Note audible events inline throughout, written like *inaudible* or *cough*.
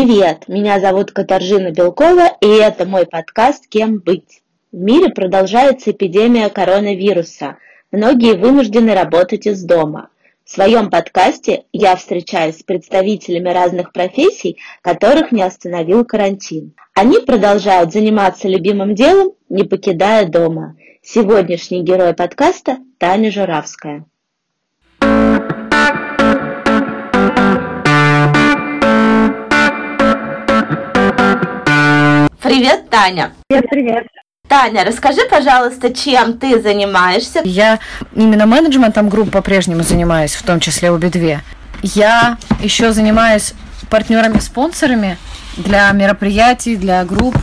Привет, меня зовут Катаржина Белкова, и это мой подкаст «Кем быть?». В мире продолжается эпидемия коронавируса. Многие вынуждены работать из дома. В своем подкасте я встречаюсь с представителями разных профессий, которых не остановил карантин. Они продолжают заниматься любимым делом, не покидая дома. Сегодняшний герой подкаста – Таня Журавская. Привет, Таня. Привет, привет. Таня, расскажи, пожалуйста, чем ты занимаешься? Я именно менеджментом групп по-прежнему занимаюсь, в том числе обе две. Я еще занимаюсь партнерами-спонсорами для мероприятий, для групп.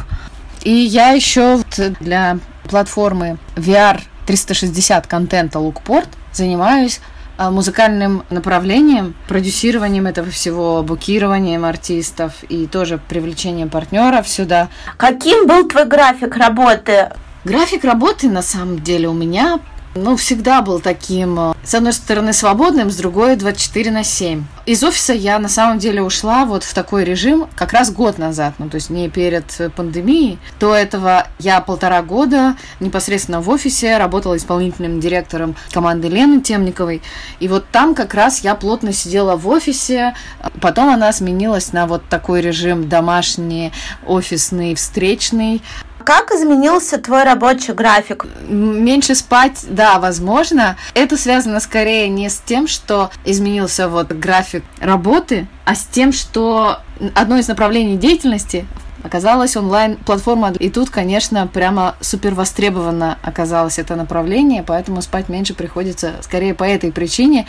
И я еще для платформы VR 360 контента Lookport занимаюсь музыкальным направлением, продюсированием этого всего, букированием артистов и тоже привлечением партнеров сюда. Каким был твой график работы? График работы на самом деле у меня ну, всегда был таким, э, с одной стороны, свободным, с другой 24 на 7. Из офиса я на самом деле ушла вот в такой режим как раз год назад, ну, то есть не перед пандемией. До этого я полтора года непосредственно в офисе работала исполнительным директором команды Лены Темниковой. И вот там как раз я плотно сидела в офисе. Потом она сменилась на вот такой режим домашний, офисный, встречный. Как изменился твой рабочий график? Меньше спать, да, возможно. Это связано скорее не с тем, что изменился вот график работы, а с тем, что одно из направлений деятельности оказалась онлайн-платформа. И тут, конечно, прямо супер востребовано оказалось это направление, поэтому спать меньше приходится скорее по этой причине.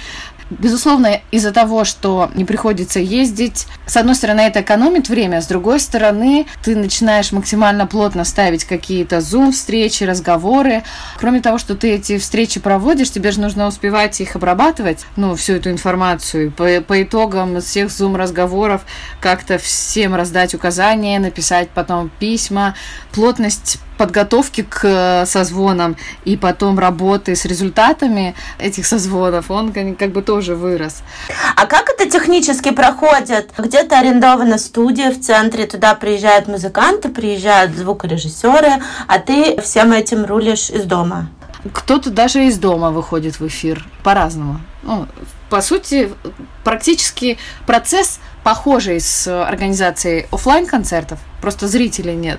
Безусловно, из-за того, что не приходится ездить, с одной стороны, это экономит время, с другой стороны, ты начинаешь максимально плотно ставить какие-то зум-встречи, разговоры. Кроме того, что ты эти встречи проводишь, тебе же нужно успевать их обрабатывать, ну, всю эту информацию. По, по итогам всех зум-разговоров как-то всем раздать указания, написать потом письма. Плотность подготовки к э, созвонам и потом работы с результатами этих созвонов, он как бы тоже вырос. А как это технически проходит? Где-то арендована студия в центре, туда приезжают музыканты, приезжают звукорежиссеры, а ты всем этим рулишь из дома? Кто-то даже из дома выходит в эфир по-разному. Ну, по сути, практически процесс похожий с организацией офлайн концертов, просто зрителей нет.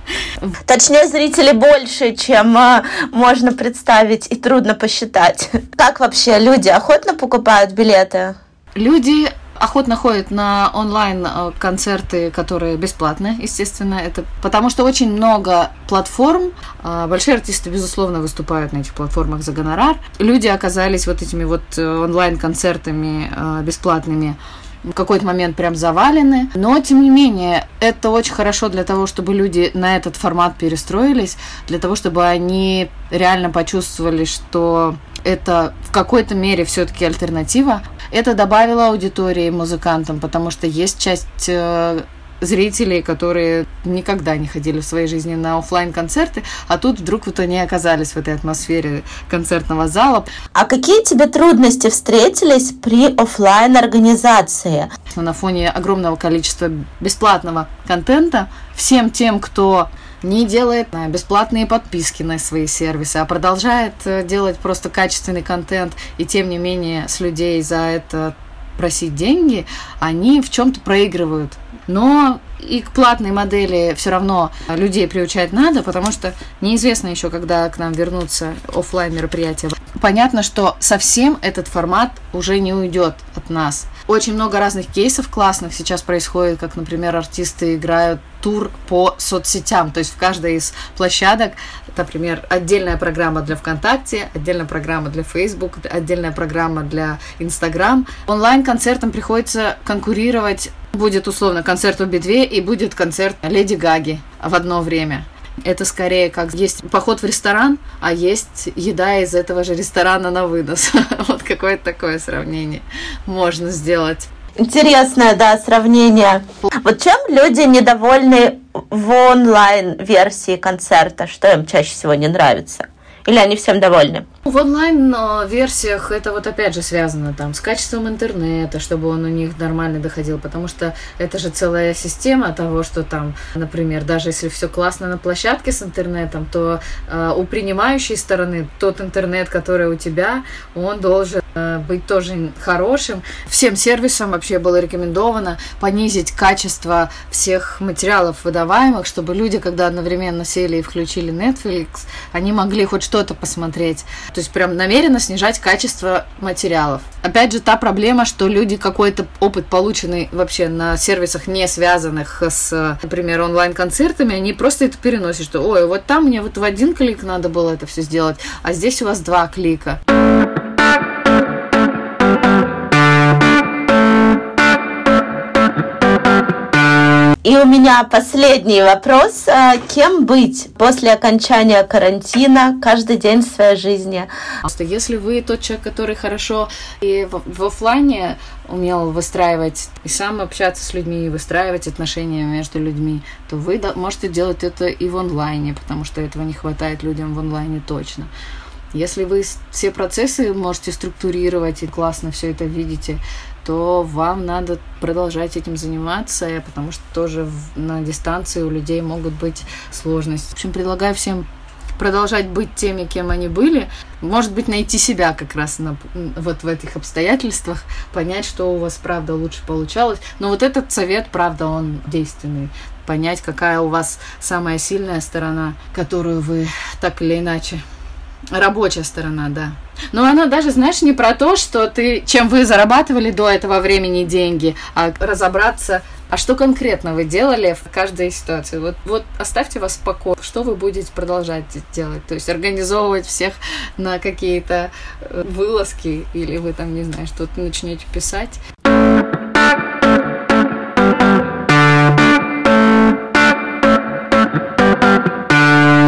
*laughs* Точнее, зрителей больше, чем а, можно представить и трудно посчитать. Как вообще люди охотно покупают билеты? Люди охотно ходят на онлайн-концерты, которые бесплатны, естественно. Это потому что очень много платформ. А, большие артисты, безусловно, выступают на этих платформах за гонорар. Люди оказались вот этими вот э, онлайн-концертами а, бесплатными в какой-то момент прям завалены. Но, тем не менее, это очень хорошо для того, чтобы люди на этот формат перестроились, для того, чтобы они реально почувствовали, что это в какой-то мере все-таки альтернатива. Это добавило аудитории музыкантам, потому что есть часть э, зрителей, которые никогда не ходили в своей жизни на офлайн концерты а тут вдруг вот они оказались в этой атмосфере концертного зала. А какие тебе трудности встретились при офлайн организации? На фоне огромного количества бесплатного контента всем тем, кто не делает бесплатные подписки на свои сервисы, а продолжает э, делать просто качественный контент и тем не менее с людей за это просить деньги, они в чем-то проигрывают. Но и к платной модели все равно людей приучать надо, потому что неизвестно еще, когда к нам вернутся офлайн мероприятия. Понятно, что совсем этот формат уже не уйдет от нас. Очень много разных кейсов классных сейчас происходит, как, например, артисты играют тур по соцсетям. То есть в каждой из площадок, например, отдельная программа для ВКонтакте, отдельная программа для Facebook, отдельная программа для Instagram. Онлайн-концертам приходится конкурировать. Будет условно концерт у Би-2 и будет концерт Леди Гаги в одно время. Это скорее как есть поход в ресторан, а есть еда из этого же ресторана на вынос. *laughs* Вот какое-то такое сравнение можно сделать. Интересное, да, сравнение. Вот чем люди недовольны в онлайн-версии концерта? Что им чаще всего не нравится? Или они всем довольны? В онлайн-версиях это вот опять же связано там с качеством интернета, чтобы он у них нормально доходил, потому что это же целая система того, что там, например, даже если все классно на площадке с интернетом, то э, у принимающей стороны тот интернет, который у тебя, он должен быть тоже хорошим. Всем сервисам вообще было рекомендовано понизить качество всех материалов выдаваемых, чтобы люди, когда одновременно сели и включили Netflix, они могли хоть что-то посмотреть. То есть прям намеренно снижать качество материалов. Опять же, та проблема, что люди какой-то опыт, полученный вообще на сервисах, не связанных с, например, онлайн-концертами, они просто это переносят, что, ой, вот там мне вот в один клик надо было это все сделать, а здесь у вас два клика. И у меня последний вопрос. А, кем быть после окончания карантина каждый день своей жизни? Если вы тот человек, который хорошо и в, в офлайне умел выстраивать и сам общаться с людьми, и выстраивать отношения между людьми, то вы можете делать это и в онлайне, потому что этого не хватает людям в онлайне точно. Если вы все процессы можете структурировать и классно все это видите, то вам надо продолжать этим заниматься, потому что тоже на дистанции у людей могут быть сложности. В общем, предлагаю всем продолжать быть теми, кем они были, может быть, найти себя как раз на, вот в этих обстоятельствах, понять, что у вас, правда, лучше получалось. Но вот этот совет, правда, он действенный. Понять, какая у вас самая сильная сторона, которую вы так или иначе Рабочая сторона, да. Но она даже, знаешь, не про то, что ты, чем вы зарабатывали до этого времени деньги, а разобраться, а что конкретно вы делали в каждой ситуации. Вот, вот оставьте вас в покое. Что вы будете продолжать делать? То есть организовывать всех на какие-то э, вылазки, или вы там, не знаю, что-то начнете писать.